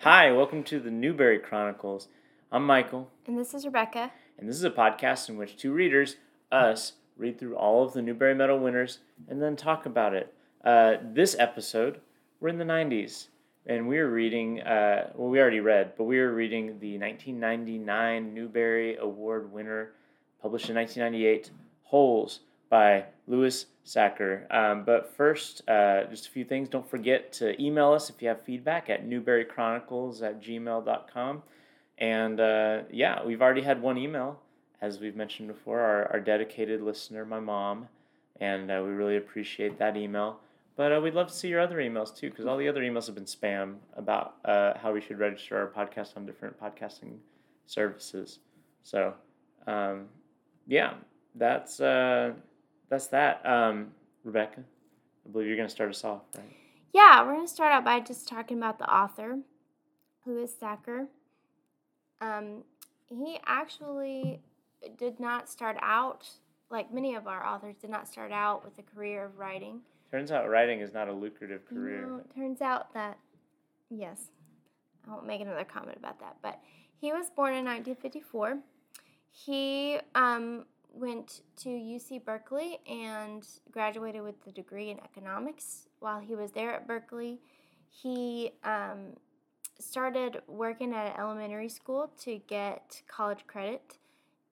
Hi, welcome to the Newbery Chronicles. I'm Michael, And this is Rebecca. and this is a podcast in which two readers, us, read through all of the Newbery Medal winners and then talk about it. Uh, this episode, we're in the 90s, and we are reading, uh, well, we already read, but we are reading the 1999 Newbery Award winner, published in 1998, Holes by Louis Sachar. Um, but first, uh, just a few things. Don't forget to email us if you have feedback at newberychronicles at gmail.com. And uh, yeah, we've already had one email, as we've mentioned before, our, our dedicated listener, my mom. And uh, we really appreciate that email. But uh, we'd love to see your other emails too, because all the other emails have been spam about uh, how we should register our podcast on different podcasting services. So, um, yeah, that's uh, that's that. Um, Rebecca, I believe you're going to start us off, right? Yeah, we're going to start out by just talking about the author, Louis Sachar. Um, he actually did not start out, like many of our authors, did not start out with a career of writing. Turns out writing is not a lucrative career. No, it turns out that, yes, I won't make another comment about that, but he was born in 1954. He um, went to UC Berkeley and graduated with a degree in economics. While he was there at Berkeley, he um, started working at an elementary school to get college credit.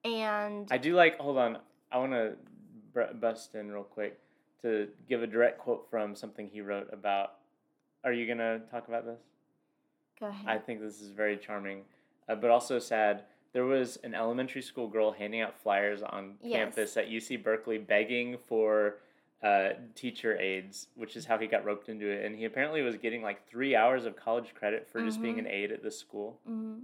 And I do like. Hold on, I want to bust in real quick to give a direct quote from something he wrote about. Are you gonna talk about this? go ahead. I think this is very charming, uh, but also sad. There was an elementary school girl handing out flyers on Yes. campus at UC Berkeley, begging for uh, teacher aides, which is how he got roped into it. And he apparently was getting like three hours of college credit for just being Mhm. an aide at this school. hmm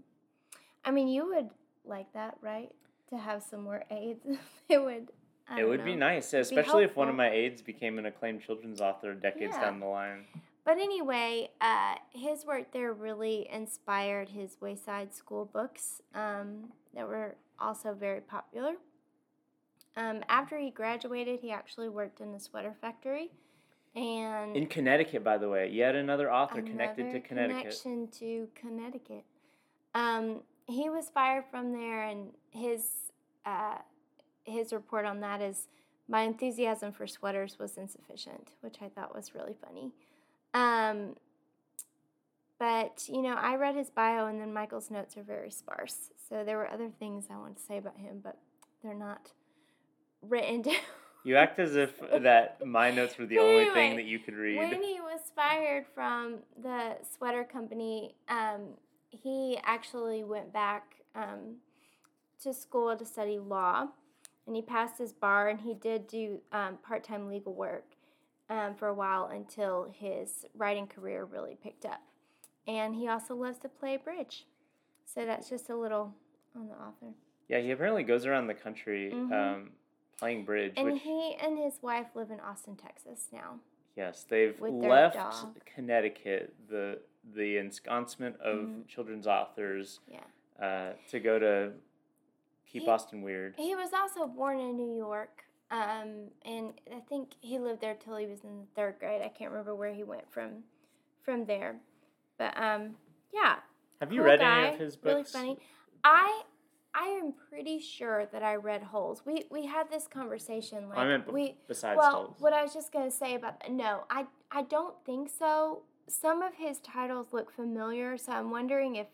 I mean, you would like that, right? To have some more aides. it would. I it would be nice, especially if one of my aides became an acclaimed children's author decades Yeah. down the line. But anyway, uh, his work there really inspired his Wayside School books um, that were also very popular. Um, after he graduated, he actually worked in a sweater factory, and In Connecticut, by the way, yet another author connected to another Connecticut. Connection to Connecticut. Um, he was fired from there, and his uh, his report on that is my enthusiasm for sweaters was insufficient, which I thought was really funny. Um, but you know, I read his bio, and then Michael's notes are very sparse. So there were other things I wanted to say about him, but they're not written down. You act as if that my notes were the only thing that you could read. When he was fired from the sweater company, um, he actually went back um, to school to study law, and he passed his bar, and he did do um, part-time legal work um, for a while until his writing career really picked up. And he also loves to play bridge, so that's just a little on the author. Yeah, he apparently goes around the country Mhm. um, playing bridge. And which, he and his wife live in Austin, Texas now. yes, they've left. Connecticut, the the ensconcement of Mhm. children's authors, Yeah. uh, to go to keep He- Austin weird. He was also born in New York, um, and I think he lived there till he was in the third grade. I can't remember where he went from, from there, but um, yeah. Have you cool read guy, any of his books? Really funny. I I am pretty sure that I read Holes. We we had this conversation like I meant be- we besides well, Holes. what I was just gonna say about no, I I don't think so. Some of his titles look familiar, so I'm wondering if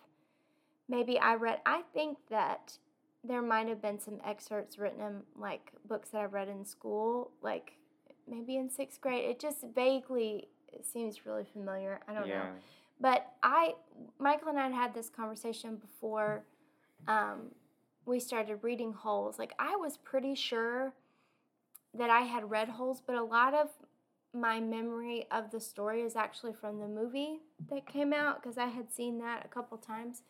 maybe I read. I think that there might have been some excerpts written in like books that I read in school, like maybe in sixth grade. It just vaguely it seems really familiar. I don't know. But I, Michael and I had had this conversation before um, we started reading Holes. Like, I was pretty sure that I had read Holes, but a lot of my memory of the story is actually from the movie that came out because I had seen that a couple times.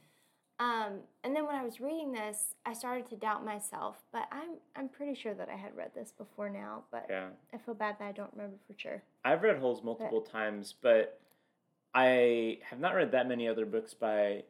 Um, and then when I was reading this, I started to doubt myself. But I'm I'm pretty sure that I had read this before now. But Yeah. I feel bad that I don't remember for sure. I've read Holes multiple times, but I have not read that many other books by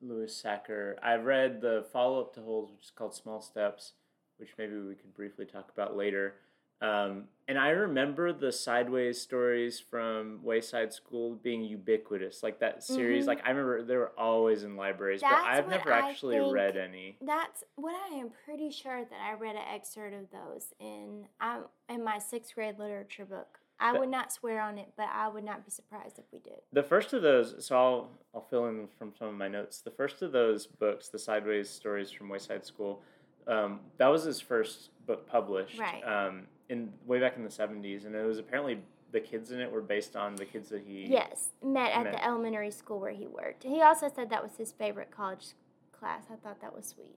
Louis Sachar. I've read the follow up to Holes, which is called Small Steps, which maybe we could briefly talk about later. Um, and I remember the sideways stories from Wayside School being ubiquitous, like that series. Mhm. Like I remember they were always in libraries, but I've never I actually read any. That's what I am pretty sure that I read an excerpt of those in um, in my sixth grade literature book. I But- would not swear on it, but I would not be surprised if we did. The first of those, so I'll I'll fill in from some of my notes. The first of those books, the Sideways stories from Wayside School, um, that was his first book published. Right. Um, in way back in the seventies, and it was apparently the kids in it were based on the kids that he. Yes, met at Met. the elementary school where he worked. He also said that was his favorite college class. I thought that was sweet.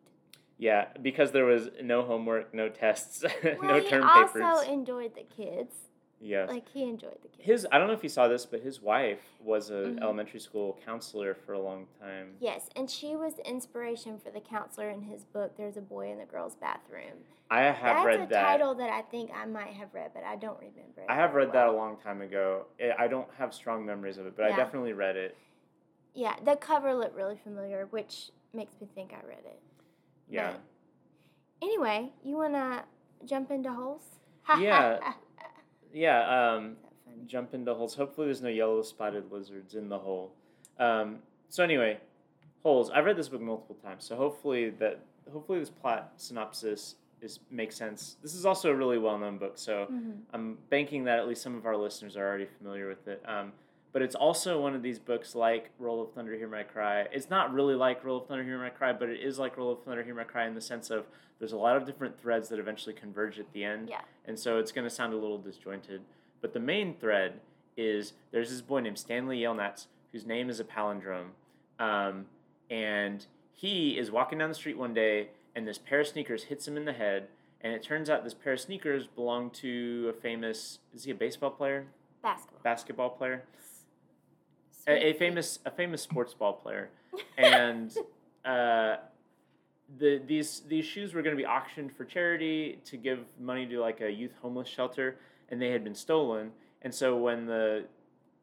Yeah, because there was no homework, no tests, Well, no he term also papers. enjoyed the kids. Yes. Like he enjoyed the kids. his I don't know if you saw this, but his wife was an Mhm. elementary school counselor for a long time. Yes, and she was the inspiration for the counselor in his book. There's a boy in the girls' bathroom. I have That's read a that. title that I think I might have read, but I don't remember. it I have read that a long time ago. I don't have strong memories of it, but I definitely read it. Yeah, the cover looked really familiar, which makes me think I read it. Yeah. But anyway, you wanna jump into holes? Yeah. Yeah, um, Is that funny? jump into holes. Hopefully, there's no yellow spotted lizards in the hole. Um, so anyway, holes. I've read this book multiple times, so hopefully that hopefully this plot synopsis is makes sense. This is also a really well known book, so Mhm. I'm banking that at least some of our listeners are already familiar with it. Um, but it's also one of these books like Roll of Thunder, Hear My Cry. It's not really like Roll of Thunder, Hear My Cry, but it is like Roll of Thunder, Hear My Cry in the sense of there's a lot of different threads that eventually converge at the end. Yeah. And so it's going to sound a little disjointed. But the main thread is there's this boy named Stanley Yelnats whose name is a palindrome. Um, and he is walking down the street one day and this pair of sneakers hits him in the head. And it turns out this pair of sneakers belong to a famous, is he a baseball player? Basketball. Basketball player? A, a famous a famous sports ball player. And uh, the these these shoes were going to be auctioned for charity to give money to like a youth homeless shelter, and they had been stolen. And so when the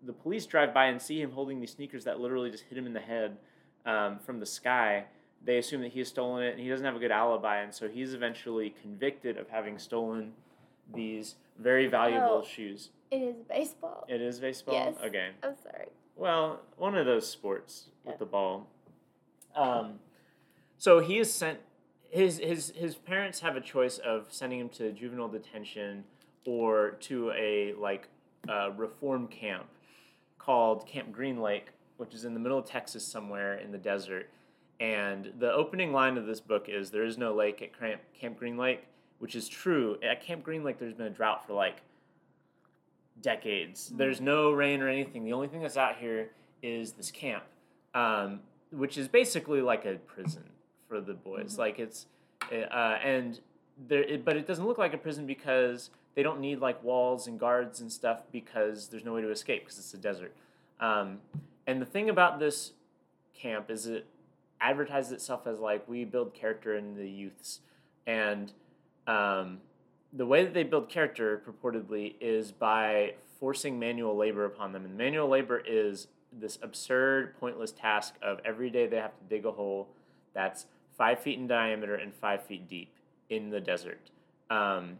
the police drive by and see him holding these sneakers that literally just hit him in the head um, from the sky, they assume that he has stolen it, and he doesn't have a good alibi, and so he's eventually convicted of having stolen these very valuable Oh. shoes. It is baseball. It is baseball. Yes. Okay. I'm sorry. Well, one of those sports with Yeah. the ball. Um, so he is sent. His his his parents have a choice of sending him to juvenile detention or to a like uh, reform camp called Camp Green Lake, which is in the middle of Texas somewhere in the desert. And the opening line of this book is "There is no lake at Camp Camp Green Lake," which is true. At Camp Green Lake, there's been a drought for like decades. There's no rain or anything. The only thing that's out here is this camp, um, which is basically like a prison for the boys. Mhm. Like it's, uh, and there, it, but it doesn't look like a prison because they don't need like walls and guards and stuff because there's no way to escape because it's a desert. Um, and the thing about this camp is it advertises itself as like we build character in the youths, and um, the way that they build character purportedly is by forcing manual labor upon them. And manual labor is this absurd, pointless task of every day they have to dig a hole that's five feet in diameter and five feet deep in the desert. Um,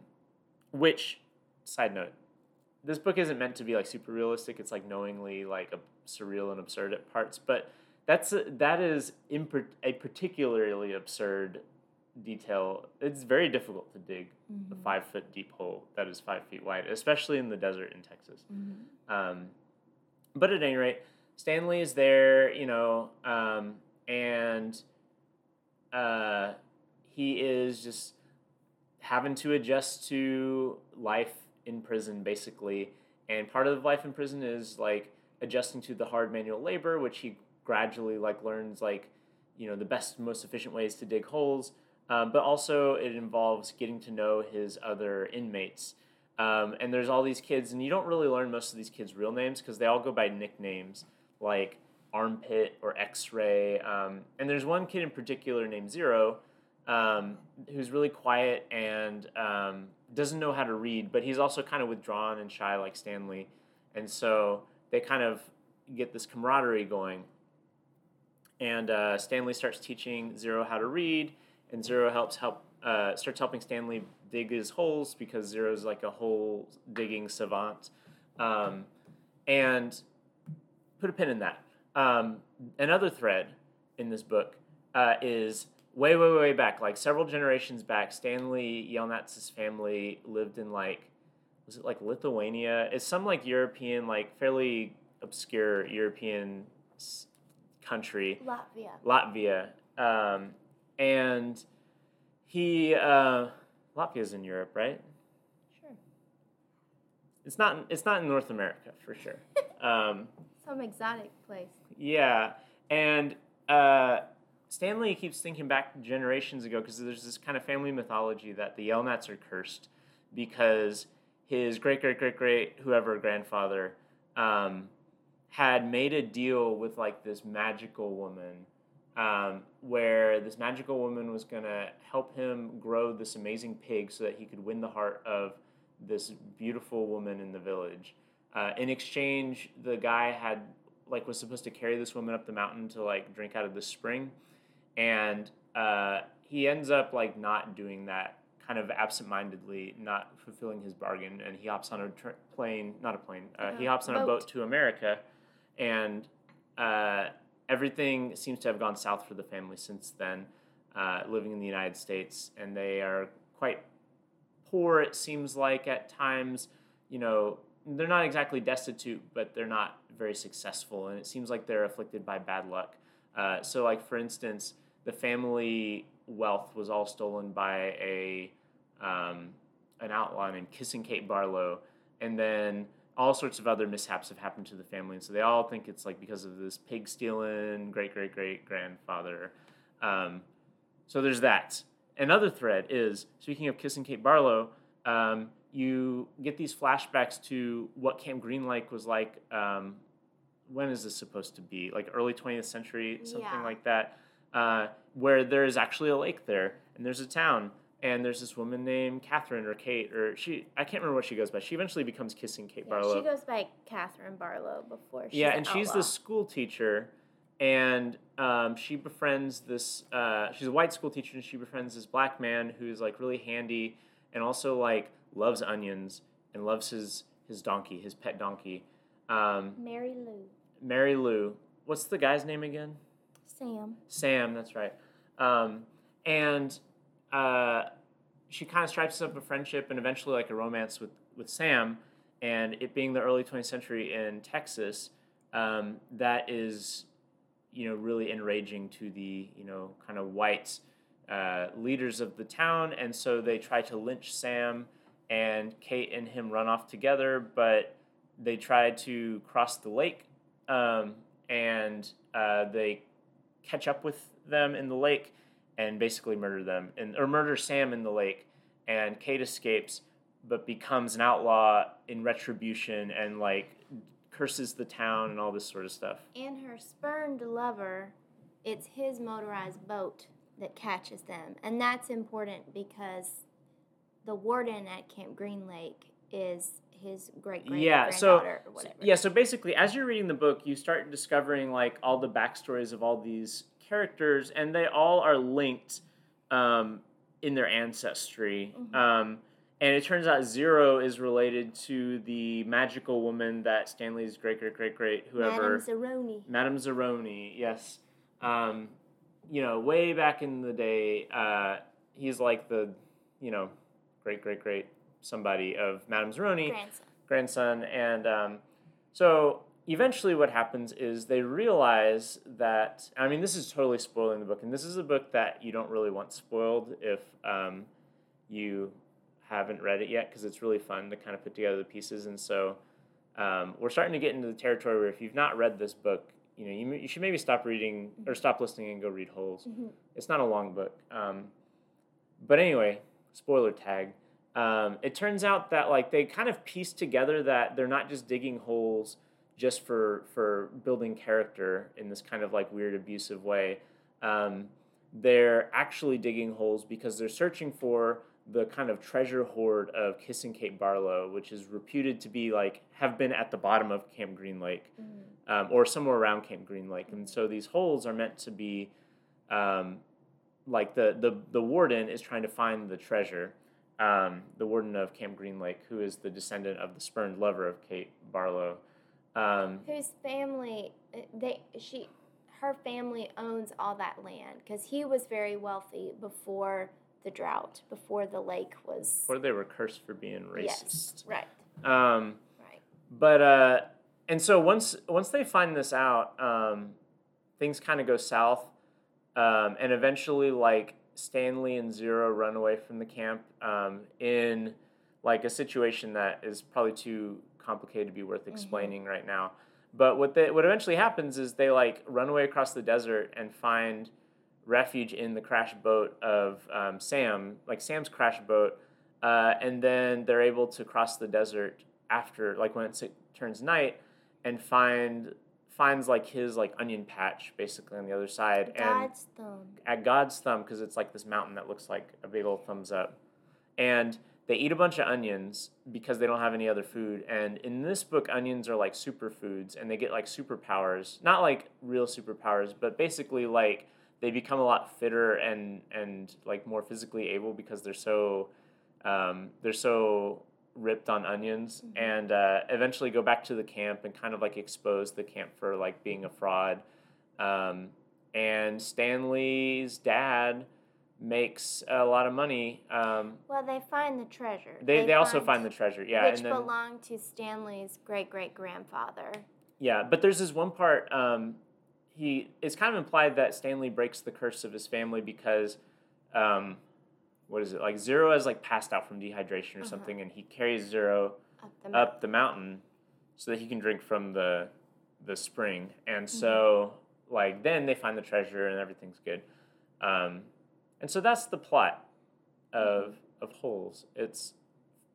which, side note, this book isn't meant to be like super realistic. It's like knowingly like a, surreal and absurd at parts, but that's a, that is a particularly absurd detail. It's very difficult to dig a Mhm. five foot deep hole that is five feet wide, especially in the desert in Texas. Mhm. Um, but at any rate, Stanley is there, you know, um, and uh, he is just having to adjust to life in prison, basically. And part of life in prison is like adjusting to the hard manual labor, which he gradually like learns like you know the best, most efficient ways to dig holes. Um, but also it involves getting to know his other inmates. Um, and there's all these kids, and you don't really learn most of these kids' real names because they all go by nicknames like Armpit or X Ray. Um, and there's one kid in particular named Zero um, who's really quiet and um, doesn't know how to read, but he's also kind of withdrawn and shy like Stanley. And so they kind of get this camaraderie going. And uh, Stanley starts teaching Zero how to read, and Zero helps help uh, starts helping Stanley dig his holes because Zero's like a hole digging savant. Um, and put a pin in that. Um, another thread in this book uh, is way, way, way back, like several generations back. Stanley Yelnats's family lived in like, was it like Lithuania? It's some like European, like fairly obscure European s- country. Latvia. Latvia. Um, and he, uh, Latvia's in Europe, right? Sure. It's not. It's not in North America for sure. Um, Some exotic place. yeah, and uh, Stanley keeps thinking back generations ago because there's this kind of family mythology that the Yelnats are cursed because his great great great great whoever grandfather um, had made a deal with like this magical woman um, where this magical woman was going to help him grow this amazing pig so that he could win the heart of this beautiful woman in the village. Uh, in exchange, the guy had like was supposed to carry this woman up the mountain to like drink out of the spring, and uh, he ends up like not doing that, kind of absentmindedly, not fulfilling his bargain, and he hops on a tr- plane, not a plane, uh, he Uh, hops on a boat. boat to America, and uh, everything seems to have gone south for the family since then, uh, living in the United States, and they are quite poor. It seems like at times, you know, they're not exactly destitute, but they're not very successful, and it seems like they're afflicted by bad luck. Uh, so, like for instance, the family wealth was all stolen by a um, an outlaw named Kissing Kate Barlow, and then all sorts of other mishaps have happened to the family, and so they all think it's like because of this pig stealing great great great grandfather. Um, so there's that. Another thread is speaking of Kissing Kate Barlow. Um, you get these flashbacks to what Camp Green Lake was like. Um, when is this supposed to be? Like early 20th century, something Yeah. like that, uh, where there is actually a lake there, and there's a town, and there's this woman named Catherine or Kate, or she, I can't remember what she goes by. She eventually becomes Kissing Kate Yeah, Barlow. she goes by Catherine Barlow before. She's yeah, an and she's outlaw. the school teacher, and um, she befriends this. Uh, she's a white school teacher, and she befriends this black man who's like really handy, and also like loves onions and loves his his donkey, his pet donkey. Um, Mary Lou. Mary Lou. What's the guy's name again? Sam. Sam. That's right. Um, and uh, she kind of stripes up a friendship and eventually like a romance with with Sam. And it being the early 20th century in Texas, um, that is, you know, really enraging to the you know kind of white uh, leaders of the town, and so they try to lynch Sam, and Kate and him run off together, but they try to cross the lake, um, and uh, they catch up with them in the lake and basically murder them and or murder Sam in the lake and Kate escapes but becomes an outlaw in retribution and like curses the town and all this sort of stuff. And her spurned lover, it's his motorized boat that catches them. And that's important because the warden at Camp Green Lake is his great great Yeah, so- or whatever. Yeah, so basically as you're reading the book, you start discovering like all the backstories of all these characters and they all are linked um, in their ancestry. Mhm. Um, and it turns out Zero is related to the magical woman that Stanley's great great great great whoever Madame Zeroni. Madame Zeroni, yes. Um, you know, way back in the day, uh, he's like the, you know, great, great, great somebody of Madame Zeroni, Grandson. grandson. And um, so eventually what happens is they realize that, I mean, this is totally spoiling the book. And this is a book that you don't really want spoiled if um, you haven't read it yet because it's really fun to kind of put together the pieces. And so um, we're starting to get into the territory where if you've not read this book, you know, you, you should maybe stop reading or stop listening and go read Holes. Mhm. It's not a long book. Um, but anyway, spoiler tag. Um, it turns out that like they kind of piece together that they're not just digging holes just for for building character in this kind of like weird abusive way. Um, they're actually digging holes because they're searching for the kind of treasure hoard of Kissing Kate Barlow, which is reputed to be like have been at the bottom of Camp Green Lake Mhm. um, or somewhere around Camp Green Lake. And so these holes are meant to be um, like the the the warden is trying to find the treasure. Um, the warden of Camp Green Lake, who is the descendant of the spurned lover of Kate Barlow. Um, Whose family uh, they she her family owns all that land because he was very wealthy before the drought, before the lake was. before they were cursed for being racist. Yes, right, Um, right. but uh, and so once once they find this out, um, things kind of go south, um, and eventually like Stanley and Zero run away from the camp um, in like a situation that is probably too complicated to be worth explaining right now. But what they, what eventually happens is they like run away across the desert and find refuge in the crash boat of um, Sam, like Sam's crash boat, uh, and then they're able to cross the desert after, like when it turns night, and find finds like his like onion patch basically on the other side, and thumb. at God's thumb because it's like this mountain that looks like a big old thumbs up. And they eat a bunch of onions because they don't have any other food. And in this book, onions are like superfoods and they get like superpowers. Not like real superpowers, but basically like they become a lot fitter and and like more physically able because they're so um, they're so ripped on onions Mhm. and uh, eventually go back to the camp and kind of like expose the camp for like being a fraud. Um, and Stanley's dad makes a lot of money. Um, Well, they find the treasure. they, they, also find the treasure, yeah, which and then belonged to Stanley's great great grandfather. yeah. But there's this one part. Um, he it's kind of implied that Stanley breaks the curse of his family because, um, what is it like? Zero has like passed out from dehydration or Uh-huh. something, and he carries Zero Up the mountain. up the mountain so that he can drink from the the spring. And Mm-hmm. so like then they find the treasure and everything's good. Um, and so that's the plot of of Holes. It's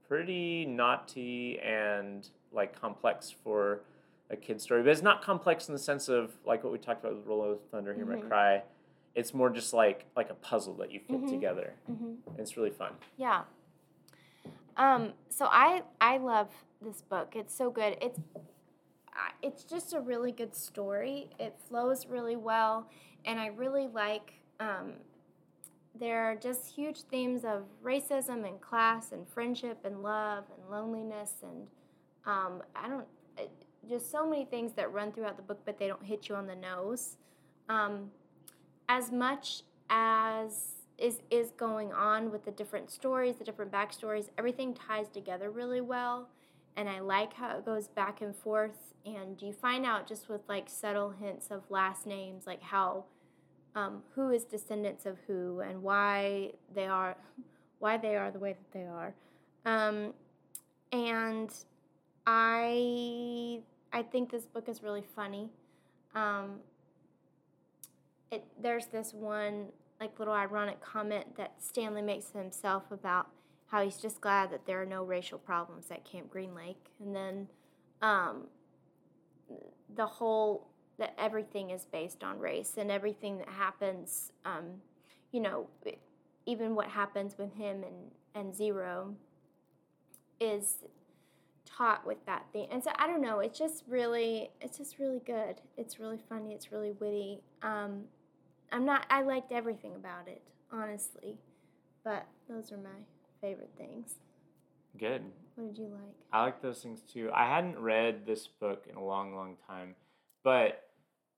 pretty naughty and like complex for a kid's story, but it's not complex in the sense of like what we talked about with Roll of Thunder, Hear My Mhm. Cry. It's more just like like a puzzle that you fit Mhm. together. hmm It's really fun. Yeah. Um, so I I love this book. It's so good. It's it's just a really good story. It flows really well, and I really like. Um, there are just huge themes of racism and class and friendship and love and loneliness and um, I don't just so many things that run throughout the book, but they don't hit you on the nose. Um, as much as is is going on with the different stories, the different backstories, everything ties together really well, and I like how it goes back and forth. And you find out just with like subtle hints of last names, like how um, who is descendants of who and why they are why they are the way that they are. Um, and I I think this book is really funny. Um, it there's this one like little ironic comment that Stanley makes himself about how he's just glad that there are no racial problems at Camp Green Lake, and then um, the whole that everything is based on race and everything that happens, um, you know, even what happens with him and and Zero is taught with that thing. And so I don't know, it's just really it's just really good. It's really funny, it's really witty. Um, I'm not I liked everything about it, honestly. But those are my favorite things. Good. What did you like? I like those things too. I hadn't read this book in a long, long time, but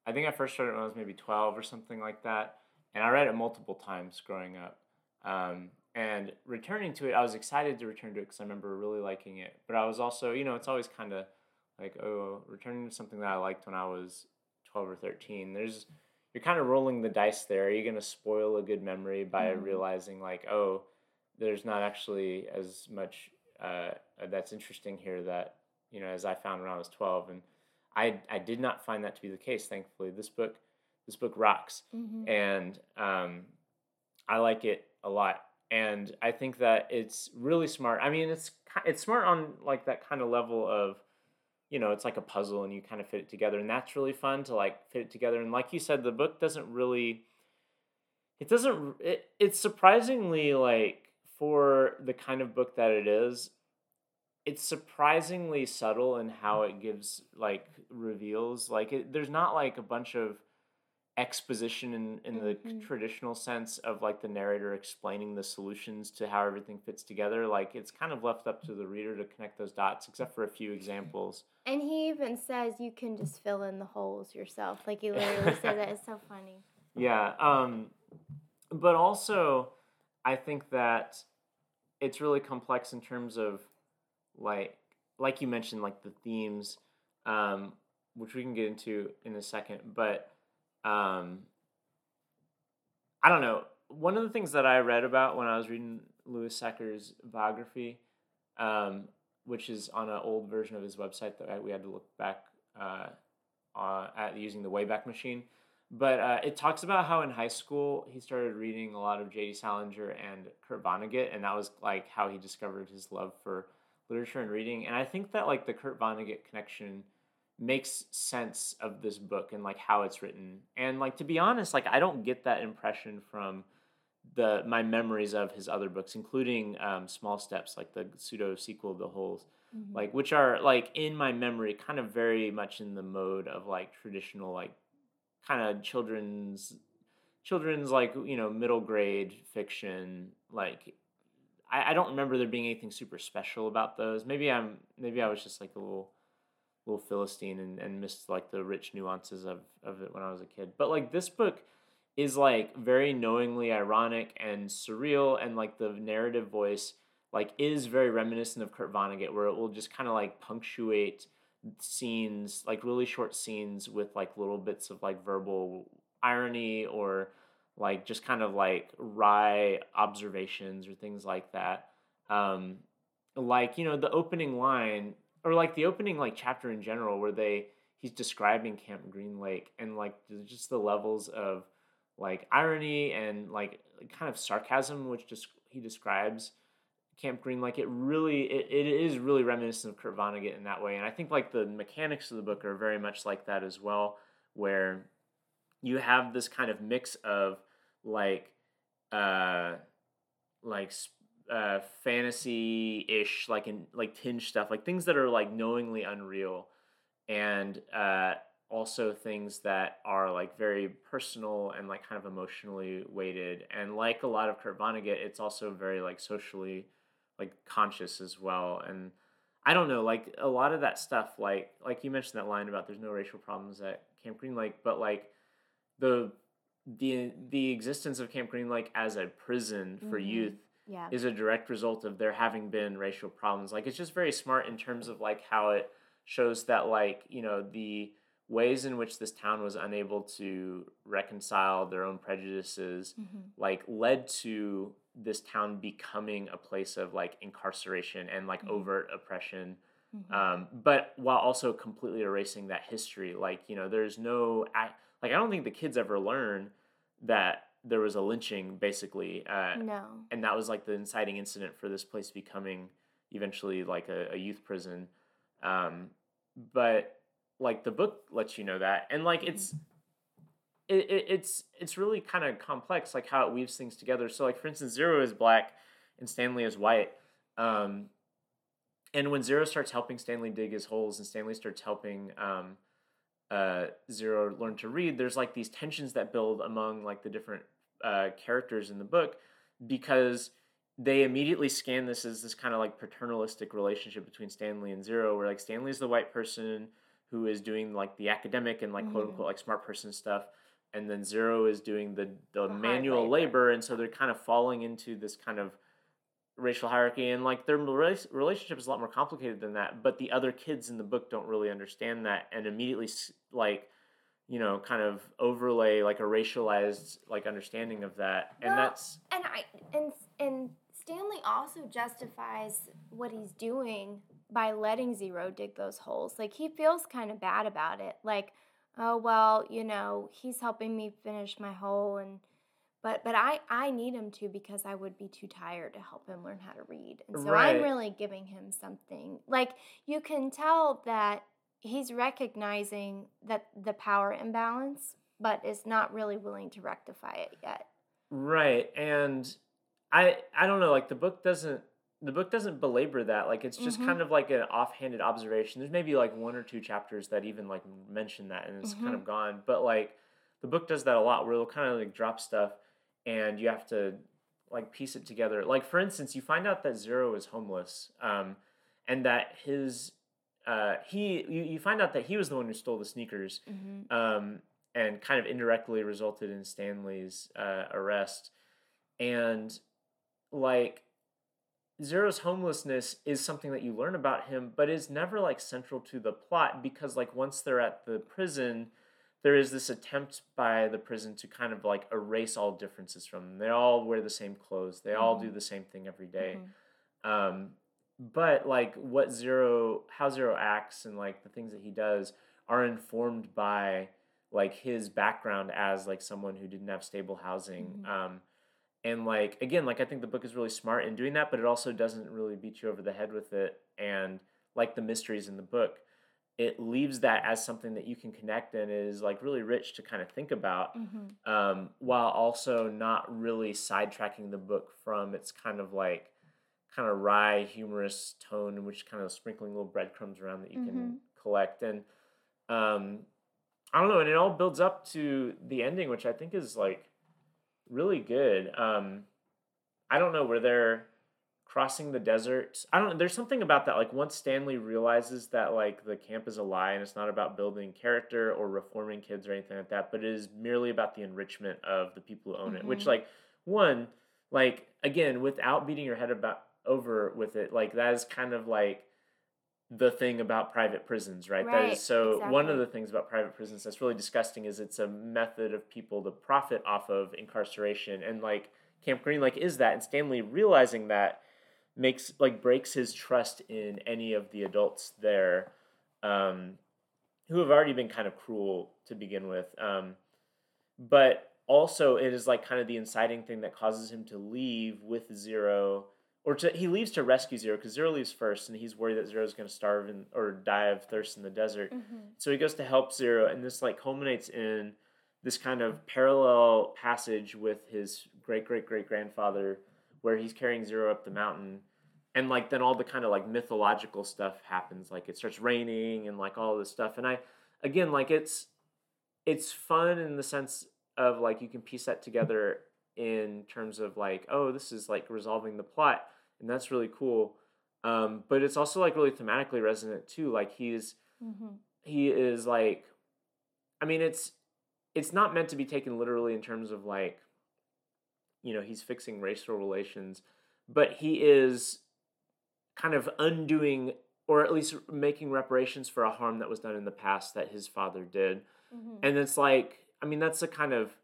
I think I first started when I was maybe 12 or something like that. And I read it multiple times growing up. Um, and returning to it, I was excited to return to it because I remember really liking it. But I was also, you know, it's always kind of like, oh, returning to something that I liked when I was 12 or 13. There's, you're kind of rolling the dice there. Are you going to spoil a good memory by Mhm. realizing, like, oh, there's not actually as much uh, that's interesting here that you know as I found when I was 12 and I I did not find that to be the case thankfully. This book this book rocks. Mm-hmm. and um, I like it a lot. And I think that it's really smart. I mean it's it's smart on like that kind of level of you know it's like a puzzle and you kind of fit it together. And that's really fun to like fit it together. And like you said the book doesn't really it doesn't it, it's surprisingly like for the kind of book that it is it's surprisingly subtle in how it gives like reveals like it, there's not like a bunch of exposition in, in the Mhm. traditional sense of like the narrator explaining the solutions to how everything fits together. Like it's kind of left up to the reader to connect those dots, except for a few examples. And he even says you can just fill in the holes yourself. Like he literally said that. It's so funny. Yeah. Um, but also, I think that it's really complex in terms of like like you mentioned, like the themes, um, which we can get into in a second. But um, I don't know. One of the things that I read about when I was reading Louis Sachar's biography, um, which is on an old version of his website that we had to look back uh, uh, at using the Wayback Machine. But uh, it talks about how in high school he started reading a lot of J.D. Salinger and Kurt Vonnegut, and that was like how he discovered his love for literature and reading. And I think that like the Kurt Vonnegut connection makes sense of this book and like how it's written. And like to be honest, like I don't get that impression from the my memories of his other books, including um, Small Steps, like the pseudo sequel, The Holes, Mhm. like which are like in my memory, kind of very much in the mode of like traditional like kind of children's children's like you know middle grade fiction like I, I don't remember there being anything super special about those. Maybe i'm maybe i was just like a little little philistine and, and missed like the rich nuances of, of it when i was a kid. But like this book is like very knowingly ironic and surreal and like the narrative voice like is very reminiscent of kurt vonnegut where it will just kind of like punctuate scenes like really short scenes with like little bits of like verbal irony or like just kind of like wry observations or things like that um like you know the opening line or like the opening like chapter in general where they he's describing camp green lake and like just the levels of like irony and like kind of sarcasm which just he describes Camp Green, like it really, it, it is really reminiscent of Kurt Vonnegut in that way. And I think like the mechanics of the book are very much like that as well, where you have this kind of mix of like, uh, like uh, fantasy ish, like in like tinge stuff, like things that are like knowingly unreal, and uh, also things that are like very personal and like kind of emotionally weighted. And like a lot of Kurt Vonnegut, it's also very like socially like conscious as well and i don't know like a lot of that stuff like like you mentioned that line about there's no racial problems at camp green lake but like the the the existence of camp green lake as a prison for Mhm. youth Yeah. is a direct result of there having been racial problems like it's just very smart in terms of like how it shows that like you know the ways in which this town was unable to reconcile their own prejudices Mhm. like led to this town becoming a place of like incarceration and like Mhm. overt oppression Mhm. um, but while also completely erasing that history like you know there's no ac- like i don't think the kids ever learn that there was a lynching basically uh, no. and that was like the inciting incident for this place becoming eventually like a, a youth prison. Um, but like the book lets you know that and like it's it, it, it's it's really kind of complex like how it weaves things together. So like for instance zero is black and stanley is white um, and when zero starts helping stanley dig his holes and stanley starts helping um, uh, zero learn to read there's like these tensions that build among like the different uh, characters in the book because they immediately scan this as this kind of like paternalistic relationship between stanley and zero where like Stanley is the white person who is doing like the academic and like quote Mhm. unquote like smart person stuff and then zero is doing the the, hard manual labor. labor. and so they're kind of falling into this kind of racial hierarchy and like their relationship is a lot more complicated than that but the other kids in the book don't really understand that and immediately like you know kind of overlay like a racialized like understanding of that and Well, that's And I and and Stanley also justifies what he's doing by letting Zero dig those holes. Like he feels kind of bad about it. Like, oh well, you know, he's helping me finish my hole and but but I I need him to because I would be too tired to help him learn how to read. And so Right. I'm really giving him something. Like you can tell that he's recognizing that the power imbalance but is not really willing to rectify it yet. Right, and I I don't know, like the book doesn't the book doesn't belabor that. Like it's just Mhm. kind of like an offhanded observation. There's maybe like one or two chapters that even like mention that, and it's kind Mhm. of gone. But like the book does that a lot where it'll kind of like drop stuff and you have to like piece it together. Like for instance, you find out that Zero is homeless, um, and that his uh, he you, you find out that he was the one who stole the sneakers, Mhm. um, and kind of indirectly resulted in Stanley's uh, arrest, and like Zero's homelessness is something that you learn about him, but is never like central to the plot because like once they're at the prison, there is this attempt by the prison to kind of like erase all differences from them. They all wear the same clothes. They all do Mhm. the same thing every day. Mhm. Um, but like what Zero, how Zero acts and like the things that he does are informed by like his background as like someone who didn't have stable housing. Mhm. Um, and like again, like I think the book is really smart in doing that, but it also doesn't really beat you over the head with it. And like the mysteries in the book, it leaves that as something that you can connect and is like really rich to kind of think about Mhm. um, while also not really sidetracking the book from its kind of like kind of wry humorous tone in which kind of sprinkling little breadcrumbs around that you can collect. And um, i don't know and it all builds up to the ending which i think is like really good. Um, i don't know where they're crossing the desert. I don't know there's something about that like once stanley realizes that like the camp is a lie and it's not about building character or reforming kids or anything like that but it is merely about the enrichment of the people who own it which Mhm. like one like again without beating your head about over with it like that is kind of like the thing about private prisons right, that Right, is so one of the things about private prisons that's really disgusting is it's a method of people to profit off of incarceration and like camp green like is that and stanley realizing that makes like breaks his trust in any of the adults there um, who have already been kind of cruel to begin with um, but also it is like kind of the inciting thing that causes him to leave with zero or to, he leaves to rescue zero because zero leaves first and he's worried that zero is going to starve in, or die of thirst in the desert Mhm. so he goes to help Zero, and this like culminates in this kind of parallel passage with his great great great grandfather, where he's carrying Zero up the mountain, and like then all the kind of like mythological stuff happens. Like it starts raining and like all this stuff, and I again like it's it's fun in the sense of like you can piece that together in terms of like oh this is like resolving the plot, and that's really cool. Um, but it's also like really thematically resonant too. Like he's Mhm. he is like i mean it's it's not meant to be taken literally in terms of like you know he's fixing racial relations but he is kind of undoing or at least making reparations for a harm that was done in the past that his father did Mhm. and it's like i mean that's a kind of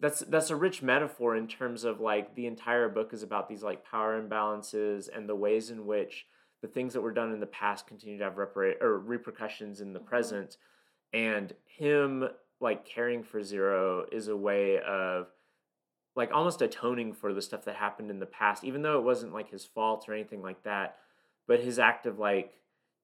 that's that's a rich metaphor in terms of like the entire book is about these like power imbalances and the ways in which the things that were done in the past continue to have repara- or repercussions in the Mhm. present and him like caring for zero is a way of like almost atoning for the stuff that happened in the past even though it wasn't like his fault or anything like that but his act of like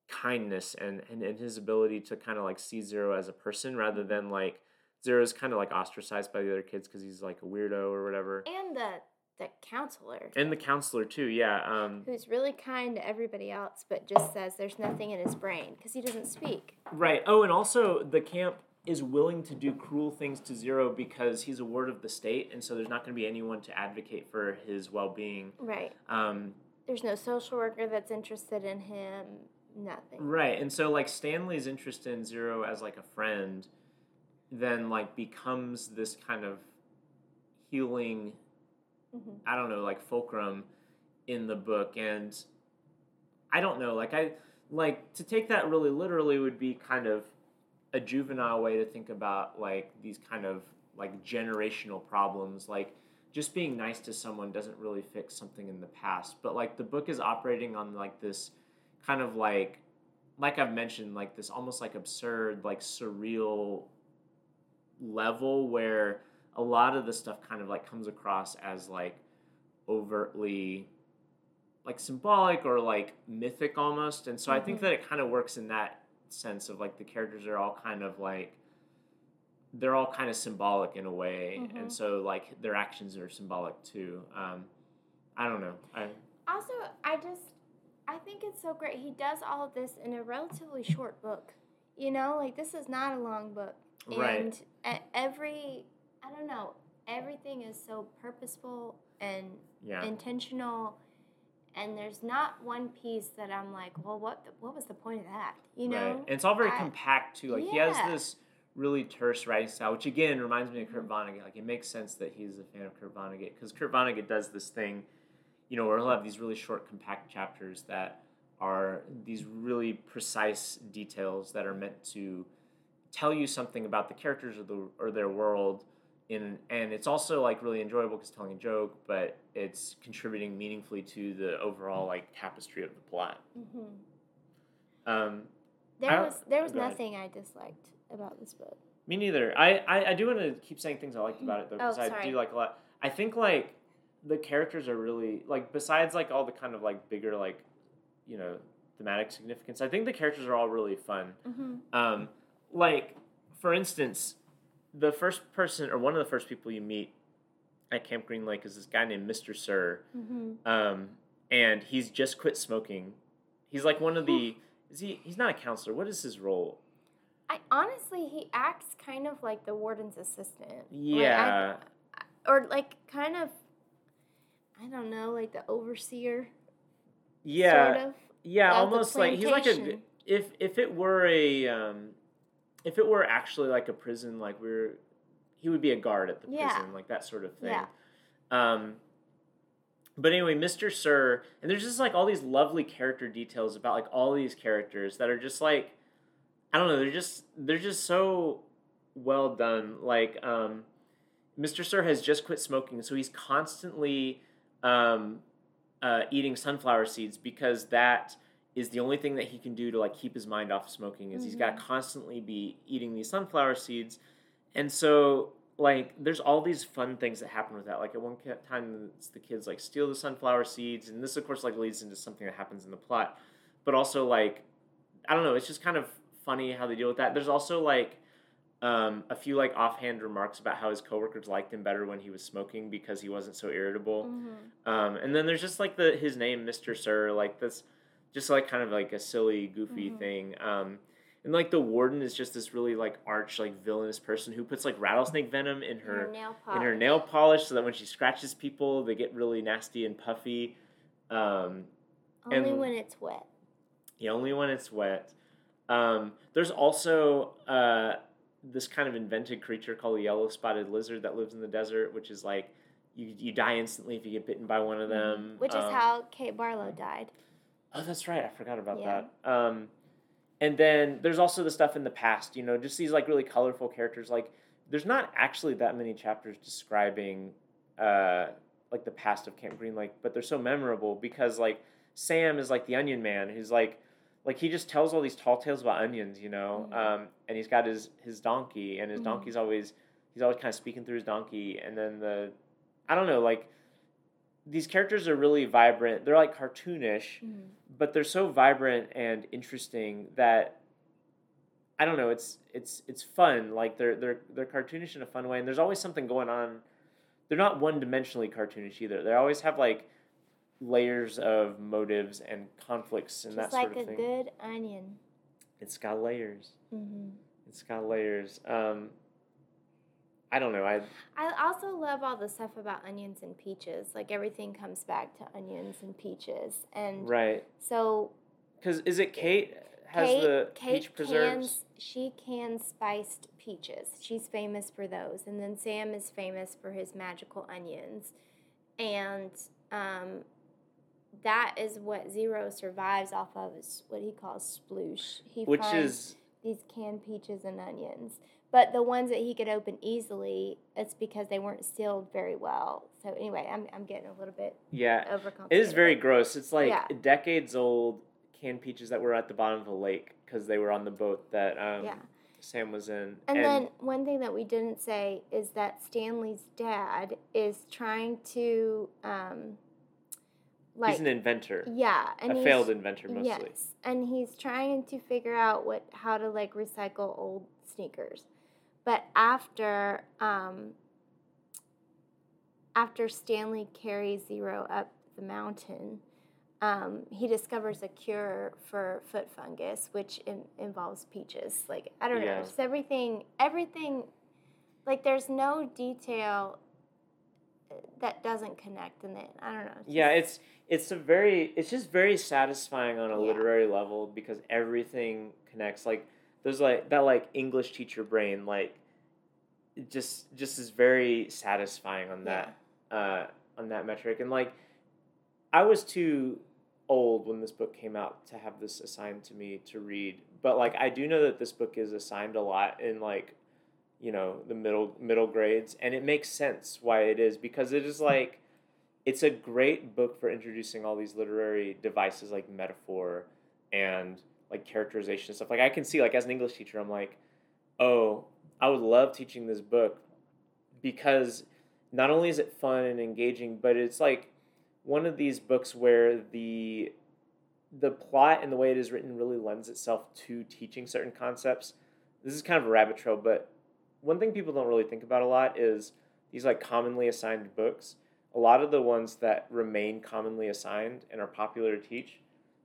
kindness and and, and his ability to kind of like see zero as a person rather Mhm. than like zero's kind of like ostracized by the other kids because he's like a weirdo or whatever And the the counselor. and the counselor too yeah um who's really kind to everybody else, but just says there's nothing in his brain because he doesn't speak. Right. Oh, and also the camp is willing to do cruel things to Zero because he's a ward of the state, and so there's not going to be anyone to advocate for his well-being. Right. Um, There's no social worker that's interested in him. Nothing. right. And so like Stanley's interest in Zero as like a friend, then like becomes this kind of healing Mhm. I don't know, like fulcrum in the book. And I don't know, like I like to take that really literally would be kind of a juvenile way to think about like these kind of like generational problems. Like just being nice to someone doesn't really fix something in the past. But like the book is operating on like this kind of like like I've mentioned, like this almost like absurd, like surreal level where a lot of the stuff kind of like comes across as like overtly like symbolic or like mythic almost and so i think Mhm. that it kind of works in that sense of like the characters are all kind of like they're all kind of symbolic in a way Mhm. and so like their actions are symbolic too um i don't know i Also, I just I think it's so great. He does all of this in a relatively short book. You know, like this is not a long book. Right. And every I don't know, everything is so purposeful and Yeah. intentional and there's not one piece that I'm like, well, what the, what was the point of that? You know? Right. And it's all very I- compact too. Like he has this really terse writing style, which again reminds me of Kurt. Vonnegut. Like it makes sense that he's a fan of Kurt Vonnegut because Kurt Vonnegut does this thing, you know, where he'll have these really short, compact chapters that are these really precise details that are meant to tell you something about the characters or the or their world. In, and it's also like really enjoyable because telling a joke, but it's contributing meaningfully to the overall like tapestry of the plot. Mhm. Um, There I- was there was go ahead. nothing I disliked about this book. Me neither. I, I, I do want to keep saying things I liked about it though, Oh, I do like a lot. I think like the characters are really like besides like all the kind of like bigger like you know thematic significance. I think the characters are all really fun. Mm-hmm. Um, like for instance, the first person or one of the first people you meet at Camp Green Lake is this guy named Mister Sir, Mm-hmm. um, and he's just quit smoking. He's like one of the. Is he? He's not a counselor. What is his role? I honestly he acts kind of like the warden's assistant. Like, I- Yeah. or like kind of I don't know, like the overseer yeah. sort of. Yeah, almost like he's like a if if it were a um, if it were actually like a prison, like we're he would be a guard at the Yeah. prison, like that sort of thing. Yeah. Um, but anyway, Mr. Sir, and there's just like all these lovely character details about like all these characters that are just like I don't know, they're just they're just so well done. Like um, Mr. Sir has just quit smoking, so he's constantly um, uh, eating sunflower seeds because that is the only thing that he can do to like keep his mind off smoking. Is he's got to constantly be eating these sunflower seeds, and so like there's all these fun things that happen with that. Like at one time, the kids like steal the sunflower seeds, and this of course like leads into something that happens in the plot, but also like I don't know, it's just kind of funny how they deal with that. There's also like um, a few like offhand remarks about how his coworkers liked him better when he was smoking because he wasn't so irritable. Mhm. Um, and then there's just like the his name, Mister Sir, like this, just like kind of like a silly, goofy Mhm. thing. Um, and like the warden is just this really like arch, like villainous person who puts like rattlesnake venom in Her in her polish. nail polish so that when she scratches people, they get really nasty and puffy. Um, Only and- when it's wet. yeah, only when it's wet. Um, there's also uh, this kind of invented creature called a yellow spotted lizard that lives in the desert, which is like you, you die instantly if you get bitten by one of them. Which is Um, how Kate Barlow died. Oh, that's right. I forgot about Yeah. that. Um, and then there's also the stuff in the past. You know, just these like really colorful characters. Like, there's not actually that many chapters describing uh, like the past of Camp Green Lake, but they're so memorable because like Sam is like the Onion Man, who's like like he just tells all these tall tales about onions, you know. Mhm. Um, and he's got his his donkey, and his Mhm. donkey's always he's always kind of speaking through his donkey, and then the I don't know like these characters are really vibrant. They're like cartoonish, Mhm. but they're so vibrant and interesting that I don't know. It's it's it's fun. Like they're they're they're cartoonish in a fun way, and there's always something going on. They're not one dimensionally cartoonish either. They always have like layers of motives and conflicts and Just that like sort of thing. Like a good onion. It's got layers. hmm It's got layers. Um, I don't know. I I also love all the stuff about onions and peaches. Like everything comes back to onions and peaches, and right so because is it Kate has Kate, the Kate peach preserves? cans she cans spiced peaches. She's famous for those, and then Sam is famous for his magical onions, and um, that is what Zero survives off of. Is what he calls sploosh. He which finds is these canned peaches and onions. But the ones that he could open easily, it's because they weren't sealed very well. So anyway, I'm, I'm getting a little bit yeah. overcomplicated. It is very gross. It's like Yeah. decades old canned peaches that were at the bottom of a lake because they were on the boat that um, Yeah. Sam was in. And, then one thing that we didn't say is that Stanley's dad is trying to, um, like, he's an inventor, yeah, and a he's, failed inventor mostly. Yes, and he's trying to figure out what how to like recycle old sneakers. But after um, after Stanley carries Zero up the mountain, um, he discovers a cure for foot fungus, which in, involves peaches. Like I don't know, Yeah. just everything everything like there's no detail uh, that doesn't connect in it. I don't know. it's Yeah, it's it's a very it's just very satisfying on a Yeah. literary level because everything connects. Like there's like that like English teacher brain like it just just is very satisfying on that uh on that metric. And like I was too old when this book came out to have this assigned to me to read. But like I do know that this book is assigned a lot in like you know the middle middle grades. And it makes sense why it is because it is like it's a great book for introducing all these literary devices like metaphor and like characterization stuff. Like I can see like as an English teacher I'm like oh I would love teaching this book because not only is it fun and engaging but it's like one of these books where the the plot and the way it is written really lends itself to teaching certain concepts. This is kind of a rabbit trail but one thing people don't really think about a lot is these like commonly assigned books. A lot of the ones that remain commonly assigned and are popular to teach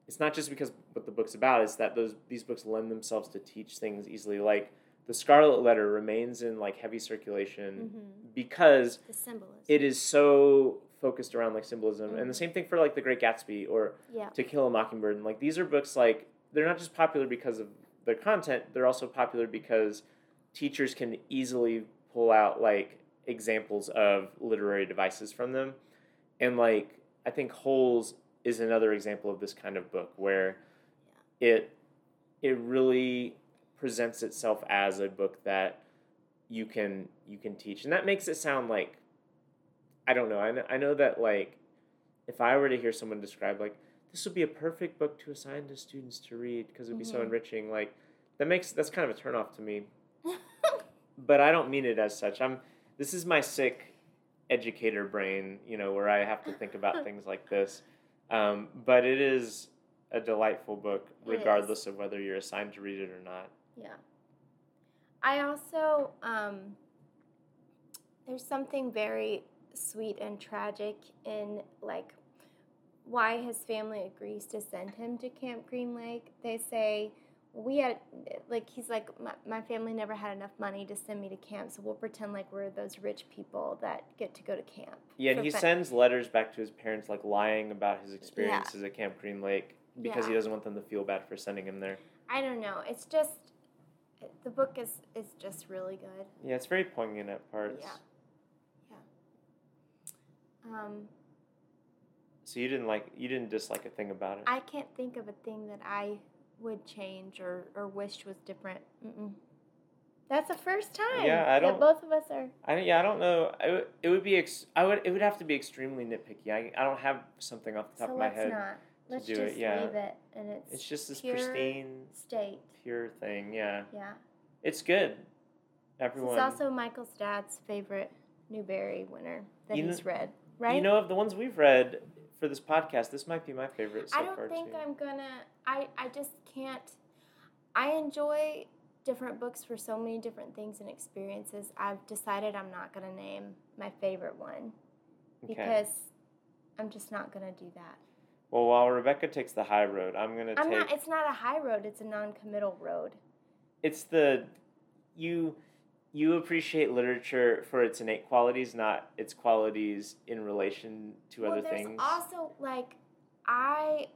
it's not just because what the book's about it's that those these books lend themselves to teach things easily like the scarlet letter remains in like heavy circulation Mhm. because the symbolism. it is so focused around like symbolism and the Mhm. same thing for like the great gatsby or yeah. to kill a mockingbird and like these are books like they're not just popular because of their content they're also popular because teachers can easily pull out like examples of literary devices from them and like i think holes is another example of this kind of book where it it really presents itself as a book that you can you can teach. And that makes it sound like i don't know i know, I know that like if i were to hear someone describe like this would be a perfect book to assign to students to read because it would be so Mhm. enriching like that makes that's kind of a turnoff to me. But i don't mean it as such. I'm this is my sick educator brain you know where i have to think about things like this um, but it is a delightful book It is. regardless of whether you're assigned to read it or not Yeah. I also um there's something very sweet and tragic in like why his family agrees to send him to Camp Green Lake. They say we had like he's like my, my family never had enough money to send me to camp, so we'll pretend like we're those rich people that get to go to camp. Yeah, and he fun." sends letters back to his parents, like lying about his experiences at Camp Green Lake because he doesn't want them to feel bad for sending him there. I don't know. It's just the book is is just really good. Yeah, it's very poignant at parts. yeah Yeah. Um, So you didn't like, you didn't dislike a thing about it. I can't think of a thing that I would change or, or wished was different. Mm-mm. That's the first time. Yeah, I don't- That both of us are. I yeah, I don't know. I it would be ex- I would it would have to be extremely nitpicky. I, I don't have something off the top so of my let's head. not. Let's do just it, yeah. leave it, and it's It's just this pristine, state. pure thing. Yeah, Yeah. it's good. Everyone. is also Michael's dad's favorite Newbery winner that You he's read. Right. You know, of the ones we've read for this podcast, this might be my favorite so I don't far think too. I'm gonna. I I just can't. I enjoy different books for so many different things and experiences. I've decided I'm not gonna name my favorite one okay. because I'm just not gonna do that. Well, while Rebecca takes the high road, I'm gonna take. not. It's not a high road. It's a non-committal road. it's the you you appreciate literature for its innate qualities, not its qualities in relation to well, other there's things. also like I.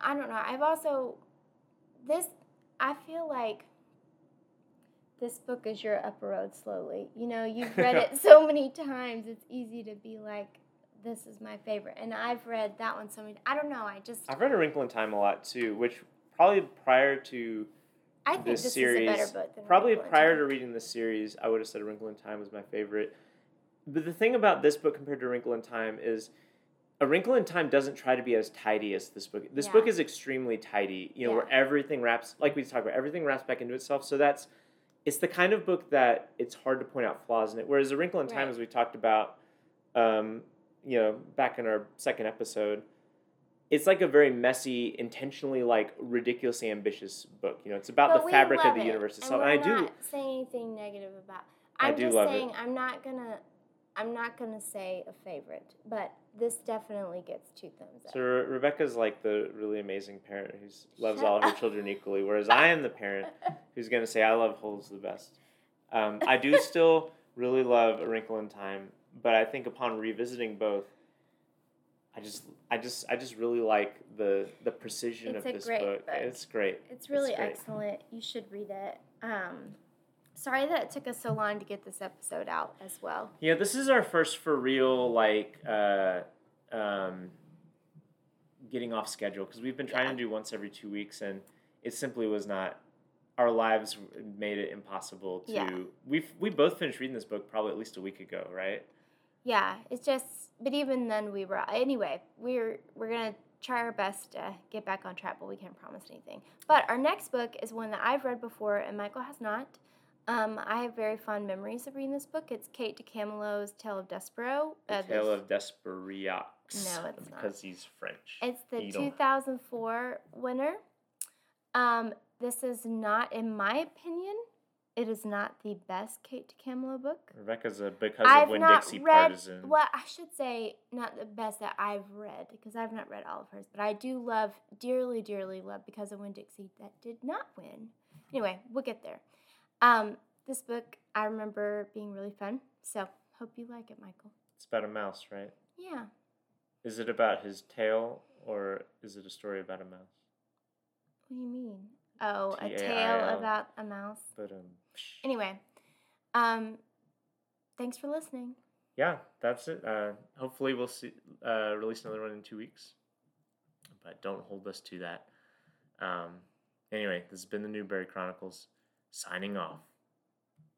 I don't know. I've also this. I feel like this book is your upper road slowly. You know, you've read it so many times. It's easy to be like, this is my favorite, and I've read that one so many. I don't know. I just. I've read A Wrinkle in Time a lot too, which probably prior to I think this this, series, is a better book than probably prior to reading this series, I would have said A Wrinkle in Time was my favorite. But the thing about this book compared to A Wrinkle in Time is A Wrinkle in Time doesn't try to be as tidy as this book. This Yeah. book is extremely tidy, you know, where everything wraps like we talked about, everything wraps back into itself. So that's it's the kind of book that it's hard to point out flaws in it. Whereas A Wrinkle in Time, Right. as we talked about, um, you know, back in our second episode, it's like a very messy, intentionally like ridiculously ambitious book. You know, it's about But the fabric of the it, universe and itself. we're And I do not saying anything negative about. I I'm do just love it. saying I'm not gonna. I'm not gonna say a favorite, but this definitely gets two thumbs up. So Re- Rebecca's like the really amazing parent who loves Shut all her children equally, whereas I am the parent who's going to say I love Holes the best. Um, I do still really love A Wrinkle in Time, but I think upon revisiting both, I just, I just, I just really like the the precision It's of this book. book. It's great. It's really great. excellent. You should read it. Um, sorry that it took us so long to get this episode out as well. Yeah, this is our first for real like uh, um, getting off schedule because we've been trying Yeah. to do once every two weeks, and it simply was not. Our lives made it impossible to. Yeah. We we both finished reading this book probably at least a week ago, right? Yeah, it's just. But even then, we were anyway. We're we're gonna try our best to get back on track, but we can't promise anything. But our next book is one that I've read before, and Michael has not. Um, I have very fond memories of reading this book. It's Kate DiCamillo's Tale of Despereaux. The Uh, Tale of Despereaux. No, it's not. because he's French. It's the You don't- 2004 winner. Um, this is not, in my opinion, it is not the best Kate DiCamillo book. Rebecca's a because I've of Winn not Dixie read. partisan. Well, I should say not the best that I've read because I've not read all of hers, but I do love, dearly, dearly love because of Winn Dixie that did not win. Anyway, we'll get there. Um, this book I remember being really fun, so hope you like it, Michael. It's about a mouse, right? Yeah. Is it about his tail or is it a story about a mouse? What do you mean? Oh, a tale about a mouse. But um, Anyway, um, thanks for listening. yeah, that's it. Uh, hopefully, we'll see uh, release another one in two weeks, but don't hold us to that. Um, anyway, this has been the Newbery Chronicles. Signing off.